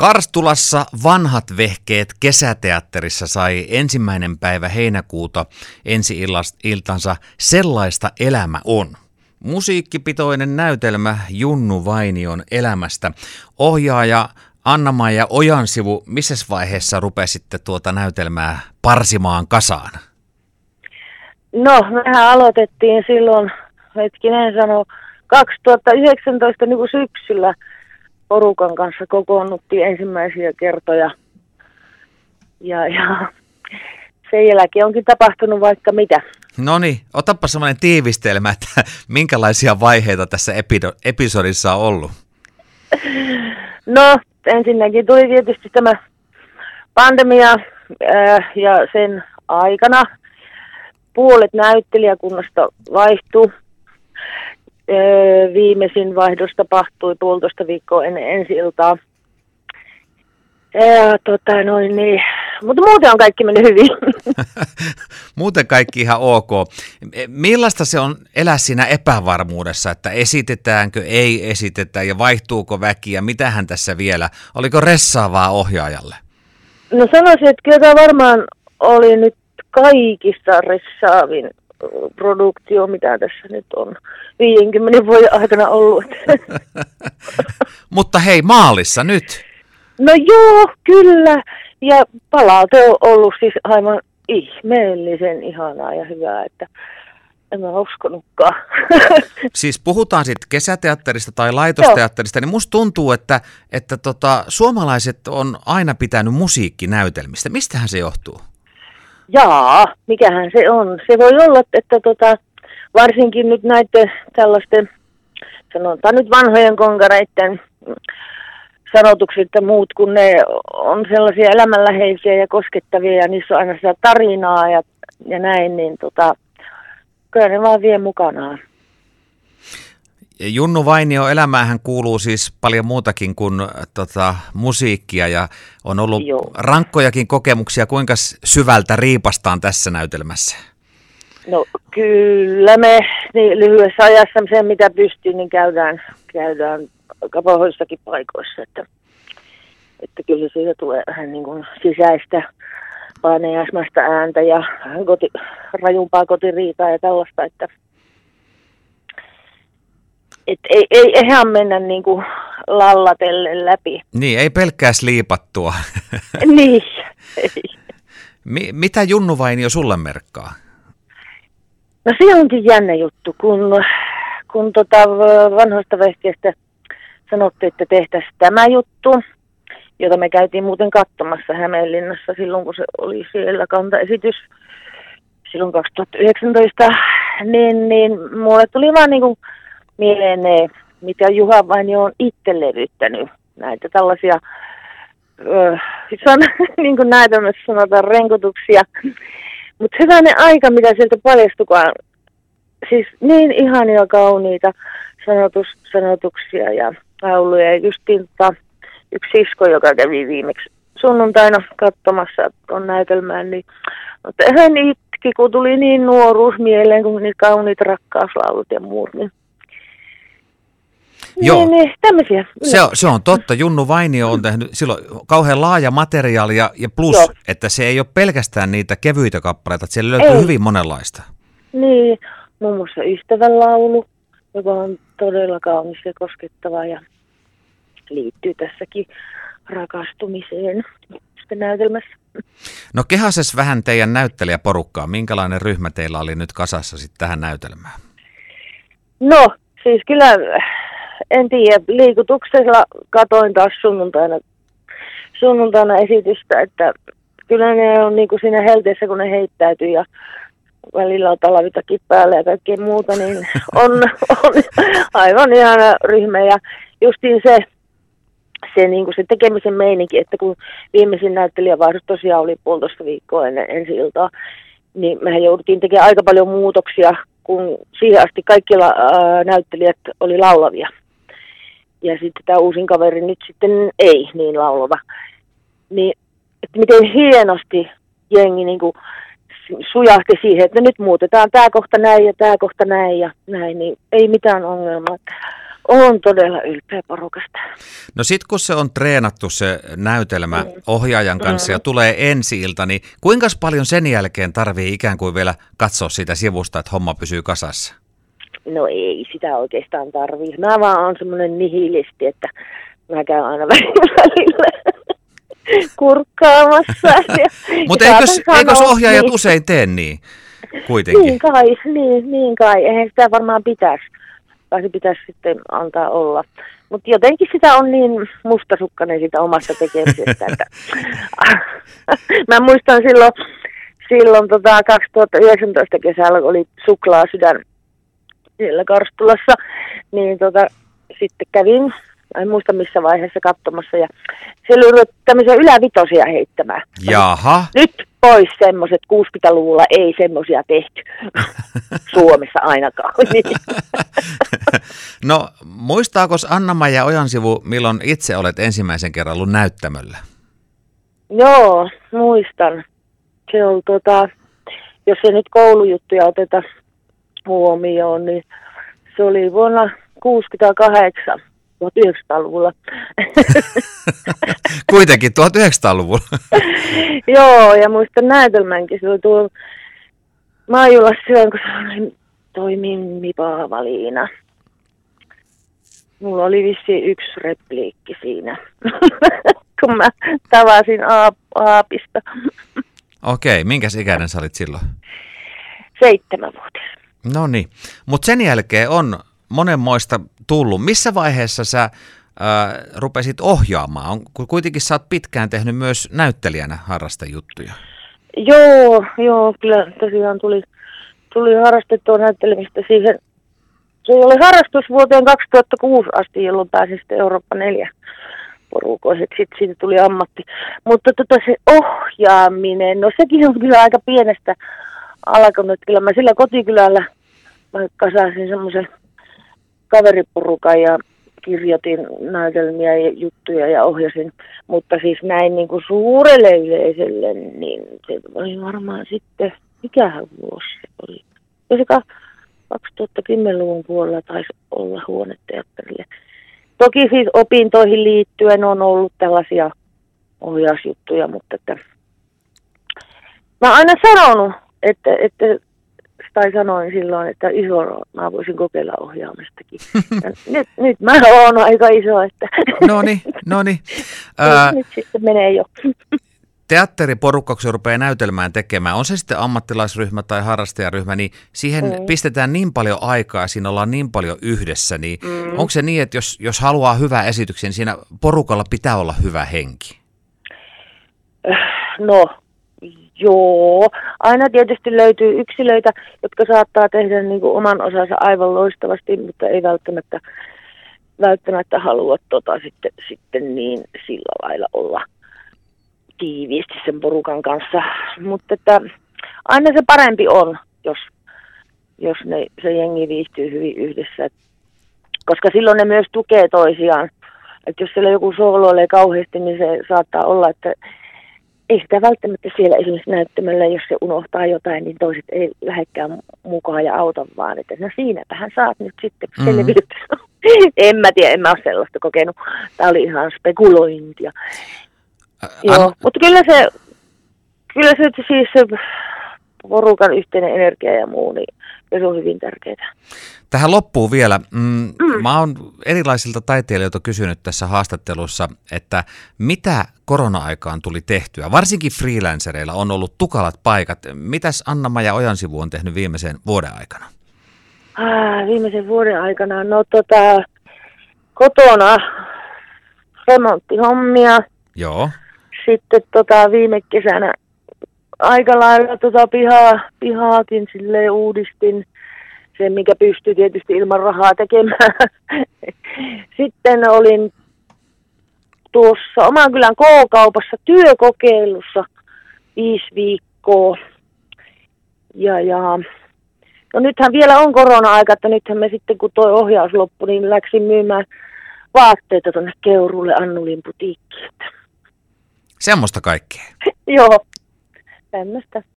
Karstulassa vanhat vehkeet kesäteatterissa sai ensimmäinen päivä heinäkuuta ensi iltansa Sellaista elämä on. Musiikkipitoinen näytelmä Junnu Vainion elämästä. Ohjaaja Anna-Maija Ojansivu, missä vaiheessa rupesitte tuota näytelmää parsimaan kasaan? No, mehän aloitettiin silloin, hetkinen sano, 2019 niin kuin syksyllä – porukan kanssa kokoonnuttiin ensimmäisiä kertoja. Ja, ja sen jälkeen onkin tapahtunut vaikka mitä. No niin, otapa sellainen tiivistelmä, että minkälaisia vaiheita tässä episodissa on ollut? No, ensinnäkin tuli tietysti tämä pandemia ää, ja sen aikana puolet näyttelijäkunnasta vaihtui viimeisin vaihdos tapahtui puolitoista viikkoa ennen ensi iltaa. Ja, tota, noin, niin. Mutta muuten on kaikki mennyt hyvin. muuten kaikki ihan ok. Millaista se on elää siinä epävarmuudessa, että esitetäänkö, ei esitetä ja vaihtuuko väki ja mitähän tässä vielä? Oliko ressaavaa ohjaajalle? No sanoisin, että kyllä tämä varmaan oli nyt kaikista ressaavin produktio, mitä tässä nyt on 50 vuoden aikana ollut. Mutta hei, maalissa nyt. No joo, kyllä. Ja palaute on ollut siis aivan ihmeellisen ihanaa ja hyvää, että en mä uskonutkaan. siis puhutaan sitten kesäteatterista tai laitosteatterista, Joo. niin musta tuntuu, että, että tota, suomalaiset on aina pitänyt musiikkinäytelmistä. Mistähän se johtuu? Jaa, mikähän se on. Se voi olla, että tota, varsinkin nyt näiden tällaisten, sanotaan nyt vanhojen konkareiden sanotukset ja muut, kun ne on sellaisia elämänläheisiä ja koskettavia ja niissä on aina sitä tarinaa ja, ja näin, niin tota, kyllä ne vaan vie mukanaan. Junnu Vainio elämäähän kuuluu siis paljon muutakin kuin tota, musiikkia ja on ollut Joo. rankkojakin kokemuksia. Kuinka syvältä riipastaan tässä näytelmässä? No kyllä me niin lyhyessä ajassa sen mitä pystyy, niin käydään, käydään kapahoissakin paikoissa. Että, että kyllä siitä tulee vähän niin kuin sisäistä paineasmasta ääntä ja koti, rajumpaa kotiriitaa ja tällaista, että et ei, ei ihan mennä niin kuin lallatelle läpi. Niin, ei pelkkää sliipattua. niin, ei. Mi- mitä Junnu Vainio sulle merkkaa? No se onkin jännä juttu, kun, kun tota vanhoista vehkeistä sanottiin, että tehtäisiin tämä juttu, jota me käytiin muuten katsomassa Hämeenlinnassa silloin, kun se oli siellä kantaesitys silloin 2019, niin, niin mulle tuli vaan niin kuin mieleen mitä Juha vain on itse levyttänyt. Näitä tällaisia, öö, san, niin kuin näitä sanotaan, renkutuksia. Mutta hyvänen aika, mitä sieltä paljastukaan. Siis niin ihania kauniita sanotus, sanotuksia ja lauluja. Justiin tota, yksi sisko, joka kävi viimeksi sunnuntaina katsomassa on näytelmään, niin mutta hän itki, kun tuli niin nuoruus mieleen, kun niitä kauniit rakkauslaulut ja muut, niin Joo. Niin, niin, tämmöisiä. Se on, se on totta. Junnu Vainio on tehnyt silloin kauhean laaja materiaali ja, ja plus, Joo. että se ei ole pelkästään niitä kevyitä kappaleita, että siellä löytyy ei. hyvin monenlaista. Niin, muun muassa Ystävän laulu, joka on todella kaunis ja koskettava ja liittyy tässäkin rakastumiseen näytelmässä. No kehases vähän teidän näyttelijäporukkaa. Minkälainen ryhmä teillä oli nyt kasassa sitten tähän näytelmään? No, siis kyllä en tiedä, liikutuksella katoin taas sunnuntaina, sunnuntaina esitystä, että kyllä ne on niin kuin siinä helteessä, kun ne heittäytyy ja välillä on talvitakin päällä ja kaikkea muuta, niin on, on aivan ihana ryhmä. Ja justiin se, se, niin kuin se tekemisen meininki, että kun viimeisin näyttelijävaihdos tosiaan oli puolitoista viikkoa ennen ensi iltaa, niin mehän jouduttiin tekemään aika paljon muutoksia, kun siihen asti kaikki la, ää, näyttelijät oli laulavia. Ja sitten tämä uusin kaveri nyt sitten ei niin laulava. Niin, että miten hienosti jengi niin kuin sujahti siihen, että nyt muutetaan tämä kohta näin ja tämä kohta näin ja näin, niin ei mitään ongelmaa. on todella ylpeä porukasta. No sit kun se on treenattu se näytelmä mm. ohjaajan kanssa mm. ja tulee ensi ilta, niin kuinka paljon sen jälkeen tarvii ikään kuin vielä katsoa sitä sivusta, että homma pysyy kasassa? No ei sitä oikeastaan tarvii. Mä vaan on semmoinen nihilisti, että mä käyn aina välillä kurkkaamassa. Mutta eikös, eikös ohjaajat niin. usein tee niin kuitenkin? Niin kai, niin, niin kai. Eihän sitä varmaan pitäisi. Tai se pitäisi sitten antaa olla. Mutta jotenkin sitä on niin mustasukkainen sitä omasta tekemisestä. että, mä muistan silloin, silloin tota 2019 kesällä oli suklaa sydän siellä Karstulassa, niin tota, sitten kävin en muista missä vaiheessa katsomassa, ja siellä oli tämmöisiä ylävitosia heittämään. Jaha. Nyt pois semmoiset 60-luvulla ei semmoisia tehty Suomessa ainakaan. no muistaako Anna-Maija Ojansivu, milloin itse olet ensimmäisen kerran ollut näyttämöllä? Joo, muistan. Se on tota, jos se nyt koulujuttuja oteta huomioon, niin se oli vuonna 68 1900-luvulla. Kuitenkin 1900-luvulla. Joo, ja muistan näytelmänkin. Se oli tuo Maajulassa silloin, kun toi Mimmi Paavaliina. Mulla oli vissi yksi repliikki siinä, kun mä tavasin Aapista. Okei, minkäs ikäinen sä olit silloin? Seitsemänvuotias. No niin, mutta sen jälkeen on monenmoista tullut. Missä vaiheessa sä äh, rupesit ohjaamaan? On, kuitenkin sä oot pitkään tehnyt myös näyttelijänä harrastajuttuja. Joo, joo, kyllä tosiaan tuli, tuli harrastettua näyttelemistä siihen. Se oli harrastus vuoteen 2006 asti, jolloin pääsin sitten Eurooppa 4 porukoiseksi. Sitten siitä tuli ammatti. Mutta tota se ohjaaminen, no sekin on kyllä aika pienestä Kyllä mä sillä kotikylällä vaikka saisin semmoisen kaveriporukan ja kirjoitin näytelmiä ja juttuja ja ohjasin, mutta siis näin niin kuin suurelle yleisölle, niin se oli varmaan sitten, mikähän vuosi se oli. Ja se 2010-luvun puolella taisi olla huoneteatterille. Toki siis opintoihin liittyen on ollut tällaisia ohjausjuttuja, mutta että mä oon aina sanonut, että, että tai sanoin silloin, että iso mä voisin kokeilla ohjaamistakin. nyt, nyt mä oon aika iso, että no niin, no niin. Ää... nyt sitten menee jo. Teatteriporukka, kun se rupeaa näytelmään tekemään, on se sitten ammattilaisryhmä tai harrastajaryhmä, niin siihen mm. pistetään niin paljon aikaa, siinä ollaan niin paljon yhdessä, niin mm. onko se niin, että jos, jos haluaa hyvää esityksen, niin siinä porukalla pitää olla hyvä henki? No, Joo, aina tietysti löytyy yksilöitä, jotka saattaa tehdä niin kuin oman osansa aivan loistavasti, mutta ei välttämättä, välttämättä halua tota sitten, sitten niin sillä lailla olla tiiviisti sen porukan kanssa. Mutta että aina se parempi on, jos, jos ne, se jengi viihtyy hyvin yhdessä. Koska silloin ne myös tukee toisiaan. Että jos siellä joku sooloilee kauheasti, niin se saattaa olla, että ei sitä välttämättä siellä esimerkiksi näyttämällä, jos se unohtaa jotain, niin toiset ei lähekkään mukaan ja auta vaan, että no siinäpähän saat nyt sitten mm-hmm. en mä tiedä, en mä ole sellaista kokenut. Tämä oli ihan spekulointia. Ä, Joo, an... mutta kyllä se, kyllä se siis se porukan yhteinen energia ja muu, niin se on hyvin tärkeää. Tähän loppuu vielä. Mm, mm. Mä oon erilaisilta taiteilijoilta kysynyt tässä haastattelussa, että mitä korona-aikaan tuli tehtyä? Varsinkin freelancereilla on ollut tukalat paikat. Mitäs Anna-Maja Ojansivu on tehnyt viimeisen vuoden aikana? Ah, viimeisen vuoden aikana? No tota, kotona remonttihommia. Joo. Sitten tota, viime kesänä aika lailla tota pihaa, pihaakin silleen uudistin sen, mikä pystyy tietysti ilman rahaa tekemään. Sitten olin tuossa oman kylän K-kaupassa työkokeilussa viisi viikkoa. Ja, ja no nythän vielä on korona-aika, että nythän me sitten kun tuo ohjaus loppui, niin läksin myymään vaatteita tuonne Keurulle Annulin putiikkiin. Semmoista kaikkea? Joo, амьнартаас